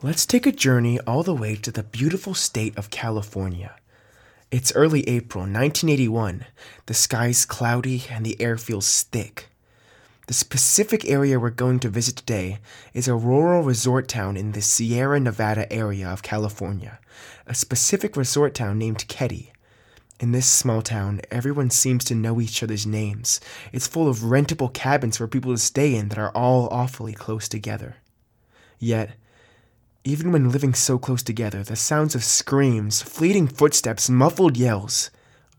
Let's take a journey all the way to the beautiful state of California. It's early April 1981. The sky's cloudy and the air feels thick. The specific area we're going to visit today is a rural resort town in the Sierra Nevada area of California, a specific resort town named Keddie. In this small town, everyone seems to know each other's names. It's full of rentable cabins for people to stay in that are all awfully close together. Yet, even when living so close together, the sounds of screams, fleeting footsteps, muffled yells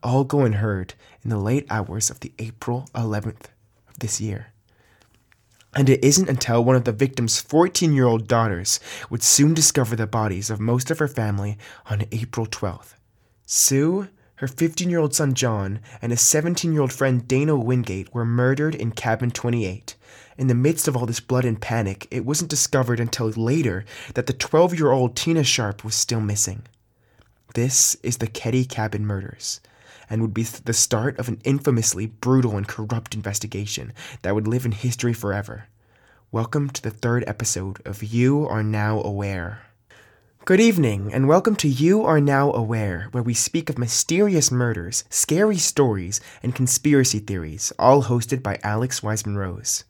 all go unheard in the late hours of the April 11th of this year. And it isn't until one of the victim's 14 year old daughters would soon discover the bodies of most of her family on April 12th. Sue, her 15 year old son John, and his 17 year old friend Dana Wingate were murdered in cabin 28, in the midst of all this blood and panic, it wasn't discovered until later that the 12 year old Tina Sharp was still missing. This is the Keddie Cabin murders, and would be the start of an infamously brutal and corrupt investigation that would live in history forever. Welcome to the third episode of You Are Now Aware. Good evening, and welcome to You Are Now Aware, where we speak of mysterious murders, scary stories, and conspiracy theories, all hosted by Alex Wiseman Rose.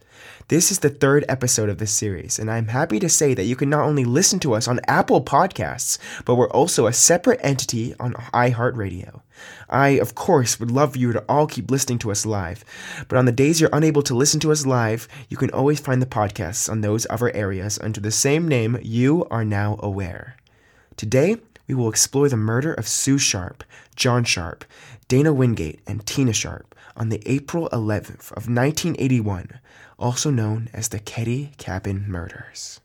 This is the third episode of this series, and I'm happy to say that you can not only listen to us on Apple Podcasts, but we're also a separate entity on iHeartRadio. I, of course, would love for you to all keep listening to us live, but on the days you're unable to listen to us live, you can always find the podcasts on those other areas under the same name you are now aware. Today, we will explore the murder of Sue Sharp, John Sharp, Dana Wingate, and Tina Sharp on the April 11th of 1981 also known as the Keddie Cabin Murders.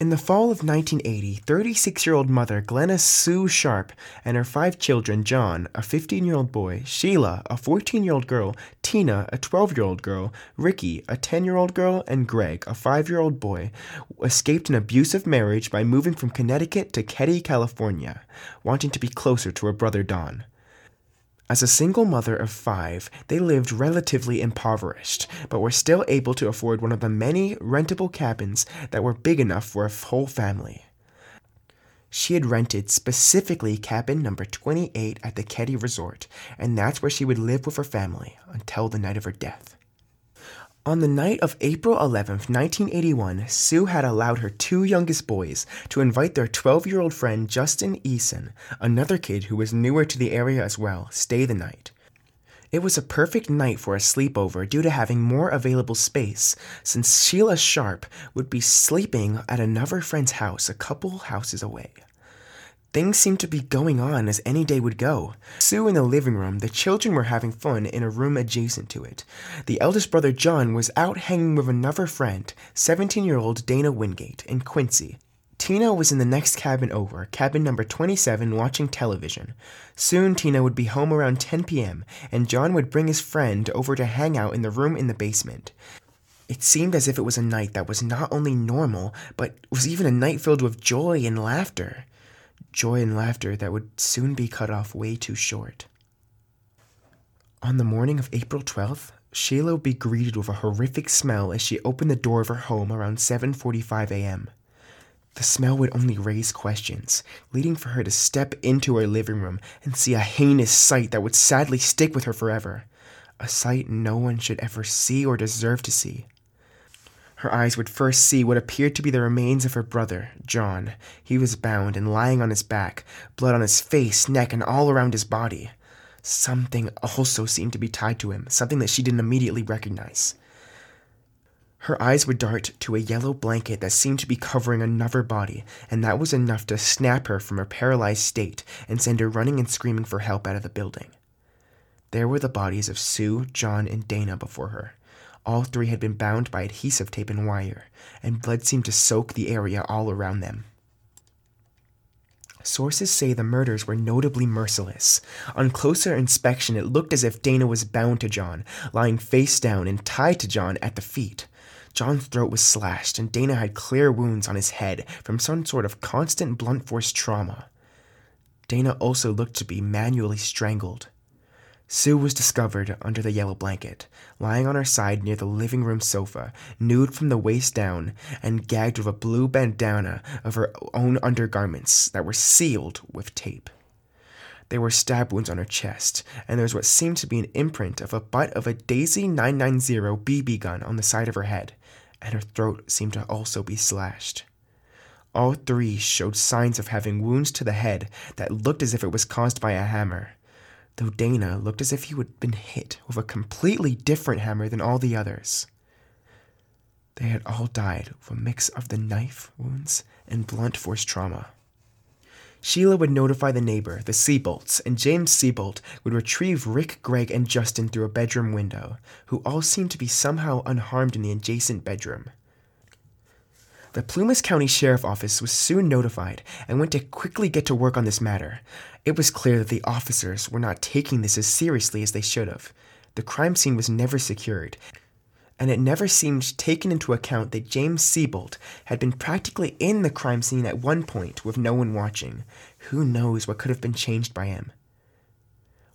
In the fall of 1980, 36 year old mother Glenna Sue Sharp and her five children John, a 15 year old boy, Sheila, a 14 year old girl, Tina, a 12 year old girl, Ricky, a 10 year old girl, and Greg, a 5 year old boy, escaped an abusive marriage by moving from Connecticut to Keddie, California, wanting to be closer to her brother Don. As a single mother of five, they lived relatively impoverished, but were still able to afford one of the many rentable cabins that were big enough for a whole family. She had rented specifically cabin number 28 at the Keddie Resort, and that's where she would live with her family until the night of her death. On the night of April 11, 1981, Sue had allowed her two youngest boys to invite their 12 year old friend Justin Eason, another kid who was newer to the area as well, stay the night. It was a perfect night for a sleepover due to having more available space, since Sheila Sharp would be sleeping at another friend's house a couple houses away. Things seemed to be going on as any day would go. Sue in the living room, the children were having fun in a room adjacent to it. The eldest brother John was out hanging with another friend, 17 year old Dana Wingate, in Quincy. Tina was in the next cabin over, cabin number 27, watching television. Soon Tina would be home around 10 p.m., and John would bring his friend over to hang out in the room in the basement. It seemed as if it was a night that was not only normal, but was even a night filled with joy and laughter joy and laughter that would soon be cut off way too short. On the morning of April 12th, Sheila would be greeted with a horrific smell as she opened the door of her home around 7:45 a.m. The smell would only raise questions, leading for her to step into her living room and see a heinous sight that would sadly stick with her forever. A sight no one should ever see or deserve to see. Her eyes would first see what appeared to be the remains of her brother, John. He was bound and lying on his back, blood on his face, neck, and all around his body. Something also seemed to be tied to him, something that she didn't immediately recognize. Her eyes would dart to a yellow blanket that seemed to be covering another body, and that was enough to snap her from her paralyzed state and send her running and screaming for help out of the building. There were the bodies of Sue, John, and Dana before her. All three had been bound by adhesive tape and wire, and blood seemed to soak the area all around them. Sources say the murders were notably merciless. On closer inspection, it looked as if Dana was bound to John, lying face down and tied to John at the feet. John's throat was slashed, and Dana had clear wounds on his head from some sort of constant blunt force trauma. Dana also looked to be manually strangled. Sue was discovered under the yellow blanket, lying on her side near the living room sofa, nude from the waist down, and gagged with a blue bandana of her own undergarments that were sealed with tape. There were stab wounds on her chest, and there was what seemed to be an imprint of a butt of a Daisy 990 BB gun on the side of her head, and her throat seemed to also be slashed. All three showed signs of having wounds to the head that looked as if it was caused by a hammer though Dana looked as if he had been hit with a completely different hammer than all the others. They had all died with a mix of the knife wounds and blunt force trauma. Sheila would notify the neighbor, the Seabolts, and James Seabolt would retrieve Rick, Greg, and Justin through a bedroom window, who all seemed to be somehow unharmed in the adjacent bedroom. The Plumas County Sheriff Office was soon notified and went to quickly get to work on this matter. It was clear that the officers were not taking this as seriously as they should have. The crime scene was never secured, and it never seemed taken into account that James Seabolt had been practically in the crime scene at one point with no one watching. Who knows what could have been changed by him?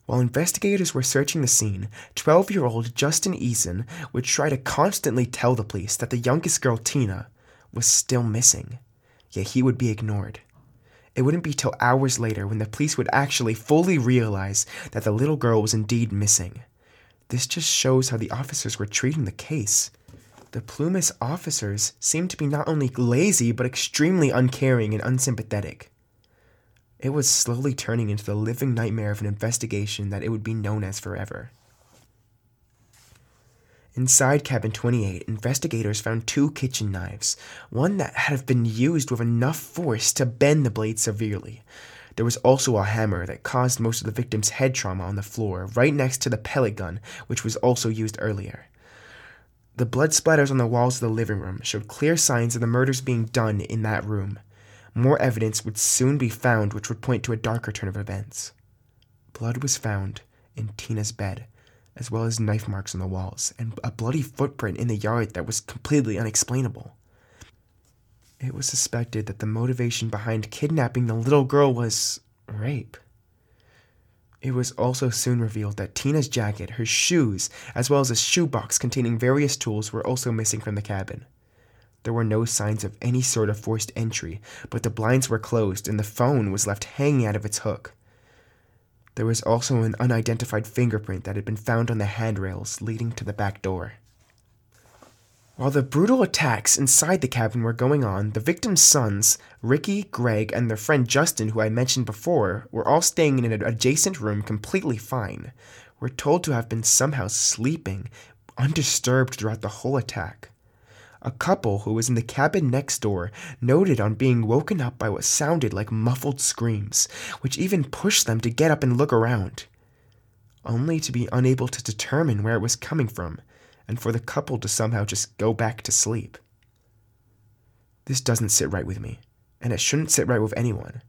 While investigators were searching the scene, 12 year old Justin Eason would try to constantly tell the police that the youngest girl, Tina, was still missing, yet he would be ignored. It wouldn't be till hours later when the police would actually fully realize that the little girl was indeed missing. This just shows how the officers were treating the case. The Plumas officers seemed to be not only lazy, but extremely uncaring and unsympathetic. It was slowly turning into the living nightmare of an investigation that it would be known as forever. Inside cabin 28, investigators found two kitchen knives, one that had been used with enough force to bend the blade severely. There was also a hammer that caused most of the victim's head trauma on the floor, right next to the pellet gun, which was also used earlier. The blood splatters on the walls of the living room showed clear signs of the murders being done in that room. More evidence would soon be found which would point to a darker turn of events. Blood was found in Tina's bed as well as knife marks on the walls, and a bloody footprint in the yard that was completely unexplainable. It was suspected that the motivation behind kidnapping the little girl was rape. It was also soon revealed that Tina's jacket, her shoes, as well as a shoebox containing various tools were also missing from the cabin. There were no signs of any sort of forced entry, but the blinds were closed and the phone was left hanging out of its hook. There was also an unidentified fingerprint that had been found on the handrails leading to the back door. While the brutal attacks inside the cabin were going on, the victims' sons, Ricky, Greg, and their friend Justin, who I mentioned before, were all staying in an adjacent room completely fine. Were told to have been somehow sleeping, undisturbed throughout the whole attack. A couple who was in the cabin next door noted on being woken up by what sounded like muffled screams, which even pushed them to get up and look around, only to be unable to determine where it was coming from, and for the couple to somehow just go back to sleep. This doesn't sit right with me, and it shouldn't sit right with anyone.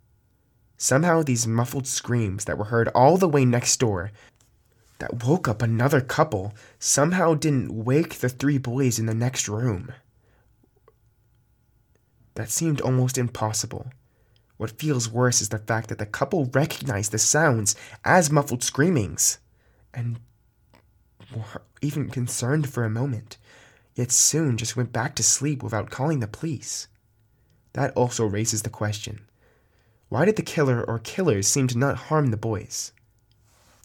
Somehow, these muffled screams that were heard all the way next door that woke up another couple somehow didn't wake the three boys in the next room. That seemed almost impossible. What feels worse is the fact that the couple recognized the sounds as muffled screamings and were even concerned for a moment, yet soon just went back to sleep without calling the police. That also raises the question why did the killer or killers seem to not harm the boys?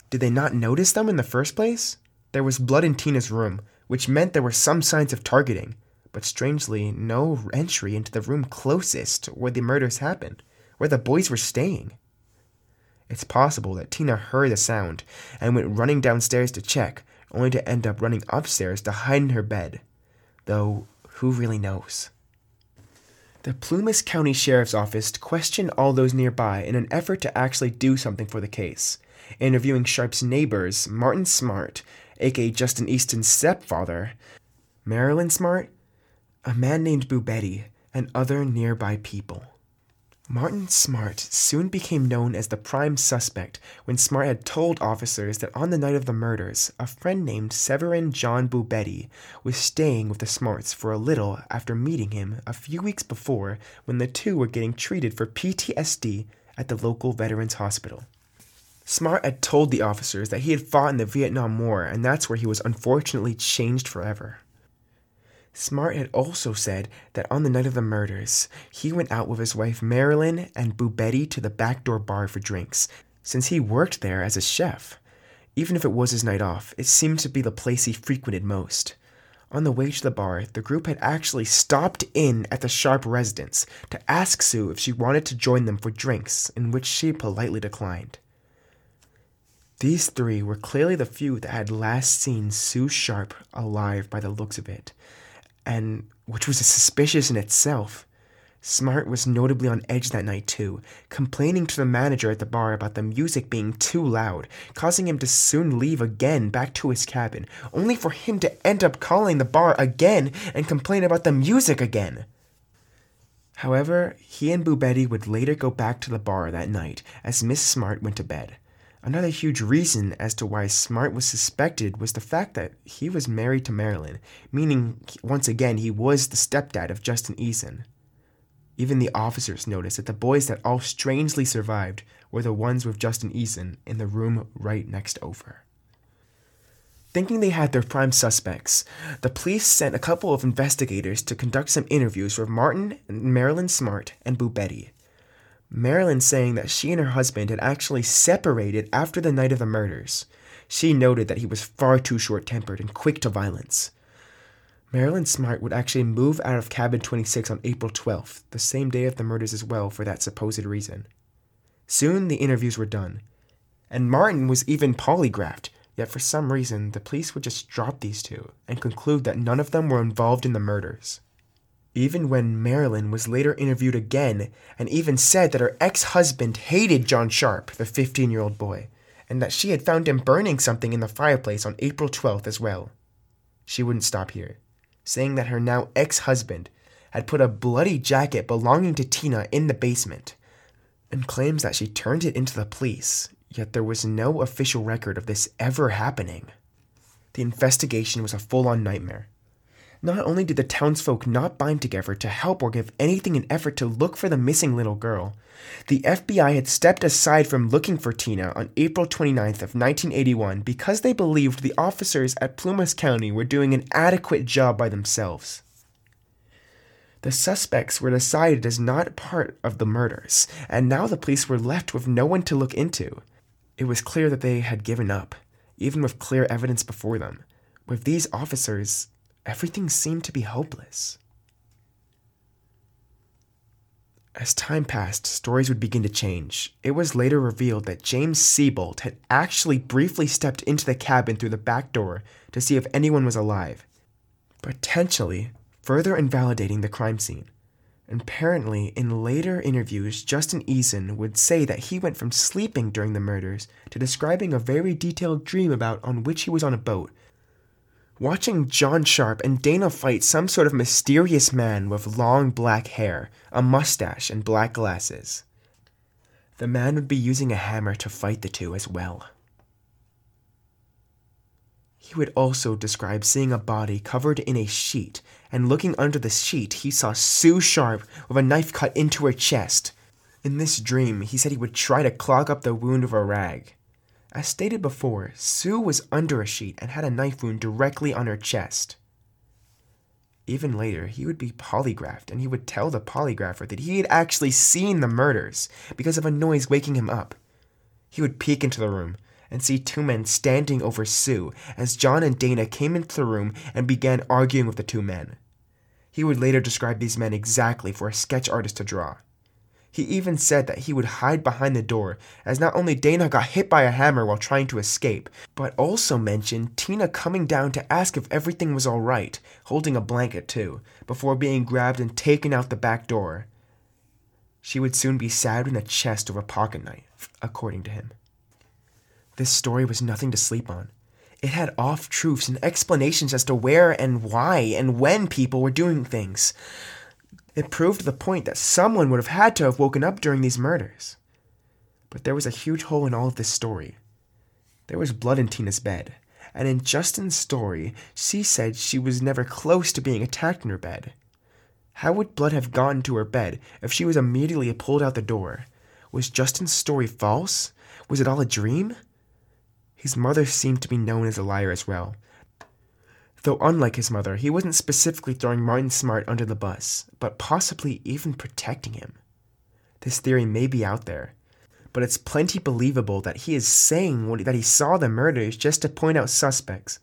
Did they not notice them in the first place? There was blood in Tina's room, which meant there were some signs of targeting but strangely, no entry into the room closest where the murders happened, where the boys were staying. It's possible that Tina heard the sound and went running downstairs to check, only to end up running upstairs to hide in her bed. Though, who really knows? The Plumas County Sheriff's Office questioned all those nearby in an effort to actually do something for the case. Interviewing Sharp's neighbors, Martin Smart, aka Justin Eason's stepfather, Marilyn Smart, a man named Boubede, and other nearby people. Martin Smart soon became known as the prime suspect when Smart had told officers that on the night of the murders, a friend named Severin John Boubede was staying with the Smarts for a little after meeting him a few weeks before when the two were getting treated for PTSD at the local Veterans Hospital. Smart had told the officers that he had fought in the Vietnam War, and that's where he was unfortunately changed forever. Smart had also said that on the night of the murders, he went out with his wife Marilyn and Boubede to the backdoor bar for drinks, since he worked there as a chef. Even if it was his night off, it seemed to be the place he frequented most. On the way to the bar, the group had actually stopped in at the Sharp residence to ask Sue if she wanted to join them for drinks, in which she politely declined. These three were clearly the few that had last seen Sue Sharp alive by the looks of it, and which was suspicious in itself. Smart was notably on edge that night too, complaining to the manager at the bar about the music being too loud, causing him to soon leave again back to his cabin, only for him to end up calling the bar again and complain about the music again. However, he and Boubede would later go back to the bar that night as Miss Smart went to bed. Another huge reason as to why Smart was suspected was the fact that he was married to Marilyn, meaning, once again, he was the stepdad of Justin Eason. Even the officers noticed that the boys that all strangely survived were the ones with Justin Eason in the room right next over. Thinking they had their prime suspects, the police sent a couple of investigators to conduct some interviews with Martin, Marilyn Smart, and Boubede. Marilyn saying that she and her husband had actually separated after the night of the murders. She noted that he was far too short tempered and quick to violence. Marilyn Smart would actually move out of cabin 26 on April 12th, the same day of the murders as well, for that supposed reason. Soon the interviews were done, and Martin was even polygraphed, yet for some reason the police would just drop these two and conclude that none of them were involved in the murders even when Marilyn was later interviewed again and even said that her ex husband hated John Sharp, the 15 year old boy, and that she had found him burning something in the fireplace on April 12th as well. She wouldn't stop here, saying that her now ex husband had put a bloody jacket belonging to Tina in the basement, and claims that she turned it into the police, yet there was no official record of this ever happening. The investigation was a full on nightmare not only did the townsfolk not bind together to help or give anything in effort to look for the missing little girl, the FBI had stepped aside from looking for Tina on April 29th of 1981 because they believed the officers at Plumas County were doing an adequate job by themselves. The suspects were decided as not part of the murders, and now the police were left with no one to look into. It was clear that they had given up, even with clear evidence before them. With these officers, everything seemed to be hopeless. As time passed, stories would begin to change. It was later revealed that James Seabolt had actually briefly stepped into the cabin through the back door to see if anyone was alive, potentially further invalidating the crime scene. Apparently, in later interviews, Justin Eason would say that he went from sleeping during the murders to describing a very detailed dream about on which he was on a boat Watching John Sharp and Dana fight some sort of mysterious man with long black hair, a mustache, and black glasses. The man would be using a hammer to fight the two as well. He would also describe seeing a body covered in a sheet, and looking under the sheet, he saw Sue Sharp with a knife cut into her chest. In this dream, he said he would try to clog up the wound with a rag. As stated before, Sue was under a sheet and had a knife wound directly on her chest. Even later, he would be polygraphed and he would tell the polygrapher that he had actually seen the murders because of a noise waking him up. He would peek into the room and see two men standing over Sue as John and Dana came into the room and began arguing with the two men. He would later describe these men exactly for a sketch artist to draw. He even said that he would hide behind the door, as not only Dana got hit by a hammer while trying to escape, but also mentioned Tina coming down to ask if everything was alright, holding a blanket too, before being grabbed and taken out the back door. She would soon be stabbed in the chest with a pocket knife, according to him. This story was nothing to sleep on. It had off truths and explanations as to where and why and when people were doing things. It proved the point that someone would have had to have woken up during these murders. But there was a huge hole in all of this story. There was blood in Tina's bed, and in Justin's story, she said she was never close to being attacked in her bed. How would blood have gotten to her bed if she was immediately pulled out the door? Was Justin's story false? Was it all a dream? His mother seemed to be known as a liar as well. Though unlike his mother, he wasn't specifically throwing Martin Smart under the bus, but possibly even protecting him. This theory may be out there, but it's plenty believable that he is saying what, that he saw the murders just to point out suspects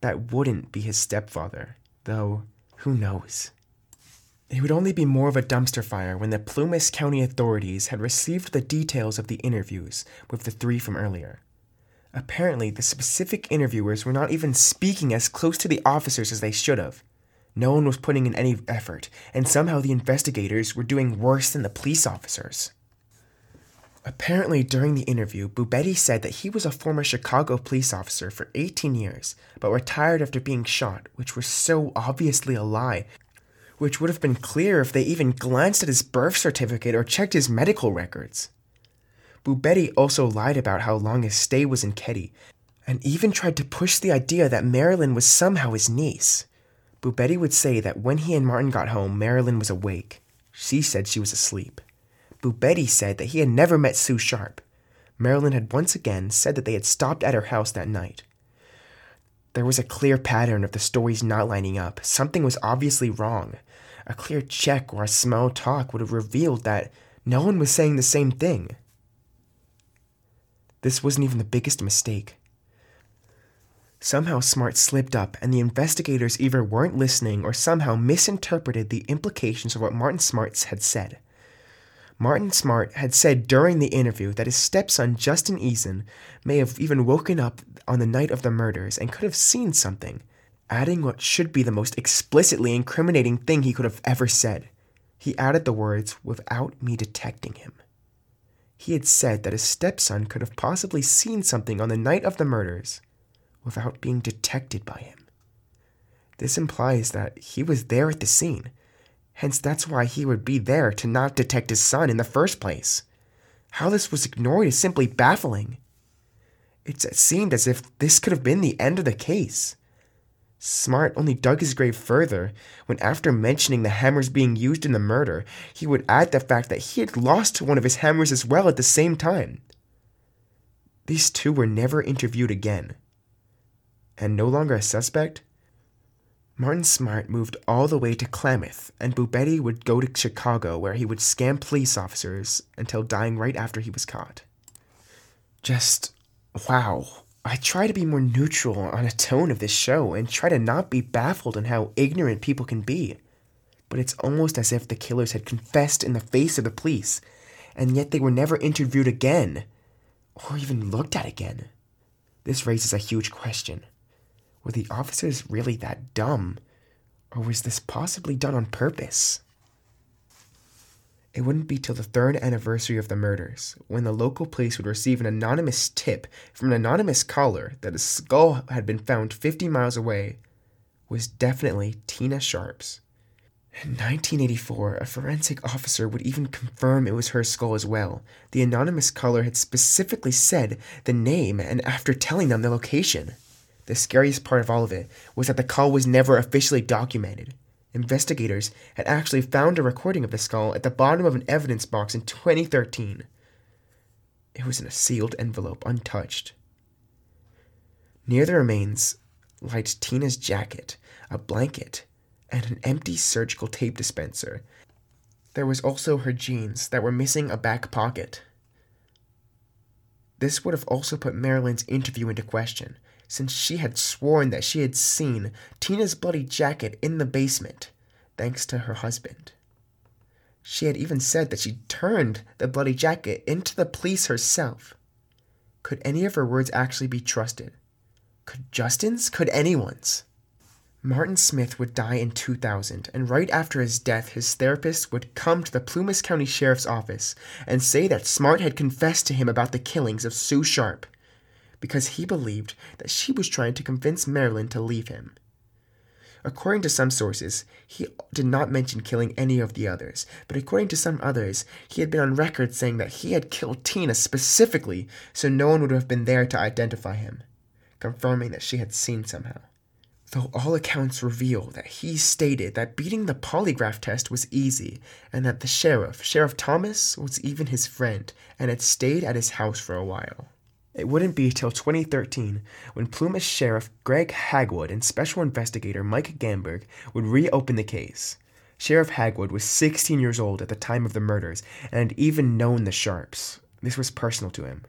that wouldn't be his stepfather, though who knows? It would only be more of a dumpster fire when the Plumas County authorities had received the details of the interviews with the three from earlier. Apparently, the specific interviewers were not even speaking as close to the officers as they should have. No one was putting in any effort, and somehow the investigators were doing worse than the police officers. Apparently, during the interview, Boubede said that he was a former Chicago police officer for 18 years, but retired after being shot, which was so obviously a lie, which would have been clear if they even glanced at his birth certificate or checked his medical records. Boubede also lied about how long his stay was in Keddie, and even tried to push the idea that Marilyn was somehow his niece. Boubede would say that when he and Martin got home, Marilyn was awake. She said she was asleep. Boubede said that he had never met Sue Sharp. Marilyn had once again said that they had stopped at her house that night. There was a clear pattern of the stories not lining up. Something was obviously wrong. A clear check or a small talk would have revealed that no one was saying the same thing. This wasn't even the biggest mistake. Somehow Smart slipped up, and the investigators either weren't listening or somehow misinterpreted the implications of what Martin Smarts had said. Martin Smart had said during the interview that his stepson, Justin Eason, may have even woken up on the night of the murders and could have seen something, adding what should be the most explicitly incriminating thing he could have ever said. He added the words, without me detecting him. He had said that his stepson could have possibly seen something on the night of the murders without being detected by him. This implies that he was there at the scene Hence, that's why he would be there to not detect his son in the first place. How this was ignored is simply baffling. It seemed as if this could have been the end of the case. Smart only dug his grave further when, after mentioning the hammers being used in the murder, he would add the fact that he had lost one of his hammers as well at the same time. These two were never interviewed again. And no longer a suspect, Martin Smart moved all the way to Klamath, and Boubede would go to Chicago where he would scam police officers until dying right after he was caught. Just wow. I try to be more neutral on a tone of this show and try to not be baffled in how ignorant people can be. But it's almost as if the killers had confessed in the face of the police, and yet they were never interviewed again, or even looked at again. This raises a huge question. Were the officers really that dumb? Or was this possibly done on purpose? It wouldn't be till the third anniversary of the murders when the local police would receive an anonymous tip from an anonymous caller that a skull had been found 50 miles away was definitely Tina Sharp's. In 1984, a forensic officer would even confirm it was her skull as well. The anonymous caller had specifically said the name and after telling them the location. The scariest part of all of it was that the call was never officially documented. Investigators had actually found a recording of the skull at the bottom of an evidence box in 2013. It was in a sealed envelope, untouched. Near the remains lied Tina's jacket, a blanket, and an empty surgical tape dispenser. There was also her jeans that were missing a back pocket. This would have also put Marilyn's interview into question, since she had sworn that she had seen Tina's bloody jacket in the basement, thanks to her husband. She had even said that she turned the bloody jacket into the police herself. Could any of her words actually be trusted? Could Justin's? Could anyone's? Martin Smith would die in 2000, and right after his death, his therapist would come to the Plumas County Sheriff's Office and say that Smart had confessed to him about the killings of Sue Sharp because he believed that she was trying to convince Marilyn to leave him. According to some sources, he did not mention killing any of the others, but according to some others, he had been on record saying that he had killed Tina specifically so no one would have been there to identify him, confirming that she had seen somehow. Though all accounts reveal that he stated that beating the polygraph test was easy, and that the sheriff, Sheriff Thomas, was even his friend and had stayed at his house for a while. It wouldn't be till 2013 when Plumas Sheriff Greg Hagwood and Special Investigator Mike Gamberg would reopen the case. Sheriff Hagwood was 16 years old at the time of the murders and had even known the Sharps. This was personal to him.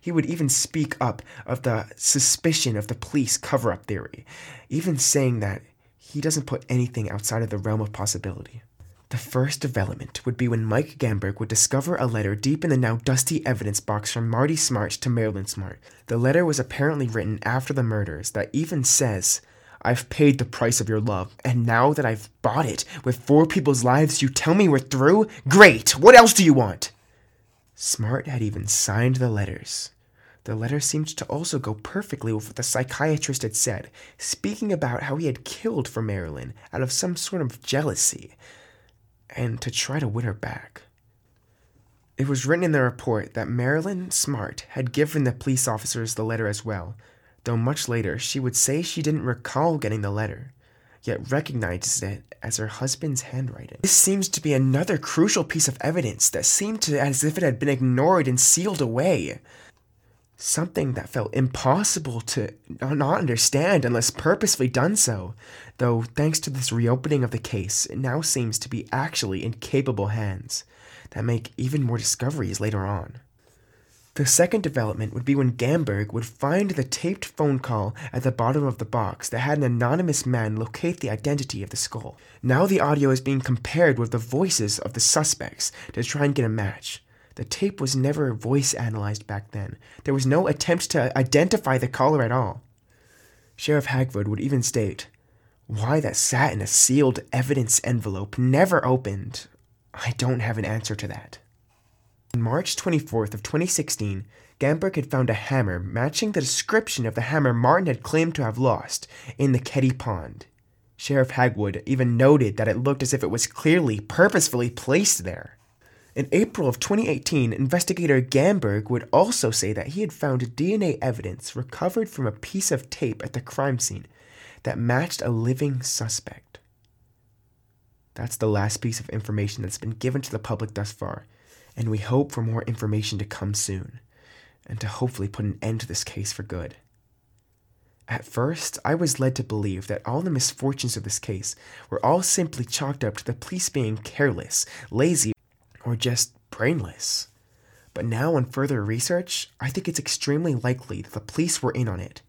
He would even speak up of the suspicion of the police cover up theory, even saying that he doesn't put anything outside of the realm of possibility. The first development would be when Mike Gamberg would discover a letter deep in the now dusty evidence box from Marty Smart to Marilyn Smart. The letter was apparently written after the murders that even says, I've paid the price of your love, and now that I've bought it with four people's lives, you tell me we're through? Great! What else do you want? Smart had even signed the letters. The letter seemed to also go perfectly with what the psychiatrist had said, speaking about how he had killed for Marilyn out of some sort of jealousy and to try to win her back. It was written in the report that Marilyn Smart had given the police officers the letter as well, though much later she would say she didn't recall getting the letter, yet recognized it as her husband's handwriting. This seems to be another crucial piece of evidence that seemed to as if it had been ignored and sealed away. Something that felt impossible to not understand unless purposefully done so, though thanks to this reopening of the case, it now seems to be actually in capable hands that make even more discoveries later on. The second development would be when Gamberg would find the taped phone call at the bottom of the box that had an anonymous man locate the identity of the skull. Now the audio is being compared with the voices of the suspects to try and get a match. The tape was never voice analyzed back then. There was no attempt to identify the caller at all. Sheriff Hagwood would even state, Why that sat in a sealed evidence envelope never opened, I don't have an answer to that. On March 24th of 2016, Gamberg had found a hammer matching the description of the hammer Martin had claimed to have lost in the Keddie Pond. Sheriff Hagwood even noted that it looked as if it was clearly, purposefully placed there. In April of 2018, investigator Gamberg would also say that he had found DNA evidence recovered from a piece of tape at the crime scene that matched a living suspect. That's the last piece of information that's been given to the public thus far, and we hope for more information to come soon, and to hopefully put an end to this case for good. At first, I was led to believe that all the misfortunes of this case were all simply chalked up to the police being careless, lazy, or just brainless. But now, on further research, I think it's extremely likely that the police were in on it.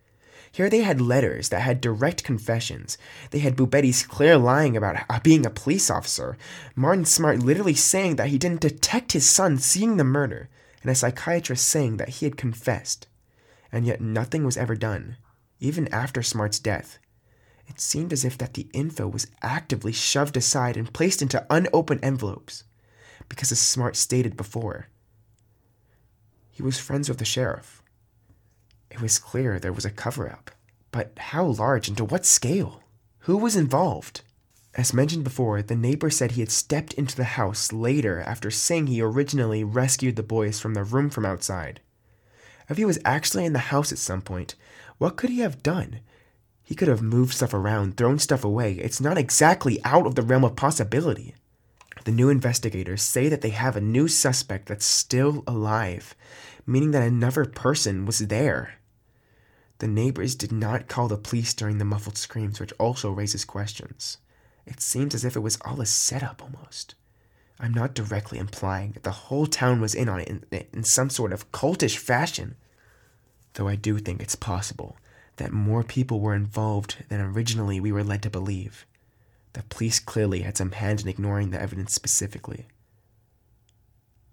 Here they had letters that had direct confessions. They had Boubede's clear lying about uh, being a police officer, Martin Smart literally saying that he didn't detect his son seeing the murder, and a psychiatrist saying that he had confessed. And yet nothing was ever done, even after Smart's death. It seemed as if that the info was actively shoved aside and placed into unopened envelopes because as Smart stated before, he was friends with the sheriff. It was clear there was a cover up, but how large and to what scale? Who was involved? As mentioned before, the neighbor said he had stepped into the house later after saying he originally rescued the boys from the room from outside. If he was actually in the house at some point, what could he have done? He could have moved stuff around, thrown stuff away. It's not exactly out of the realm of possibility. The new investigators say that they have a new suspect that's still alive, meaning that another person was there. The neighbors did not call the police during the muffled screams, which also raises questions. It seems as if it was all a setup almost. I'm not directly implying that the whole town was in on it in, in some sort of cultish fashion, though I do think it's possible that more people were involved than originally we were led to believe. The police clearly had some hand in ignoring the evidence specifically.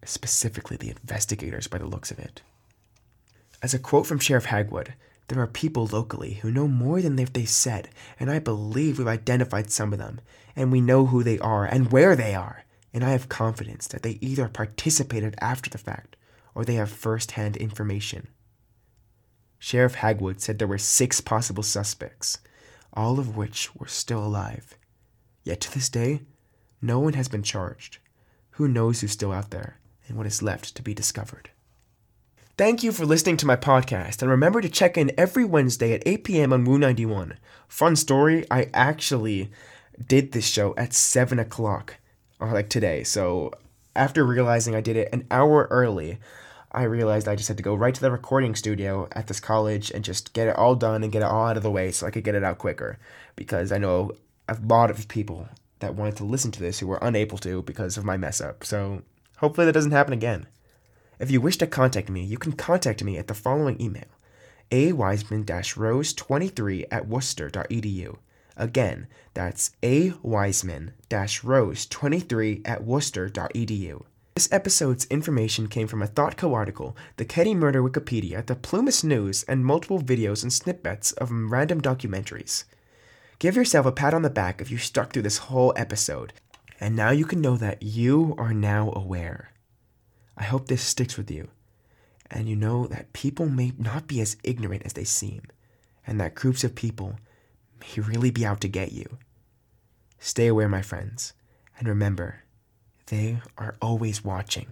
Specifically, the investigators, by the looks of it. As a quote from Sheriff Hagwood, there are people locally who know more than they've they said, and I believe we've identified some of them, and we know who they are and where they are, and I have confidence that they either participated after the fact or they have first hand information. Sheriff Hagwood said there were six possible suspects, all of which were still alive. Yet to this day, no one has been charged. Who knows who's still out there and what is left to be discovered? Thank you for listening to my podcast, and remember to check in every Wednesday at 8 p.m. on Woo 91. Fun story, I actually did this show at 7 o'clock, uh, like today. So after realizing I did it an hour early, I realized I just had to go right to the recording studio at this college and just get it all done and get it all out of the way so I could get it out quicker. Because I know a lot of people that wanted to listen to this who were unable to because of my mess up. So hopefully that doesn't happen again. If you wish to contact me, you can contact me at the following email awiseman-rose23 at worcester.edu. Again, that's awiseman-rose23 at worcester.edu. This episode's information came from a ThoughtCo article, the Keddie Murder Wikipedia, the Plumas News, and multiple videos and snippets of random documentaries. Give yourself a pat on the back if you stuck through this whole episode, and now you can know that you are now aware. I hope this sticks with you, and you know that people may not be as ignorant as they seem, and that groups of people may really be out to get you. Stay aware, my friends, and remember, they are always watching.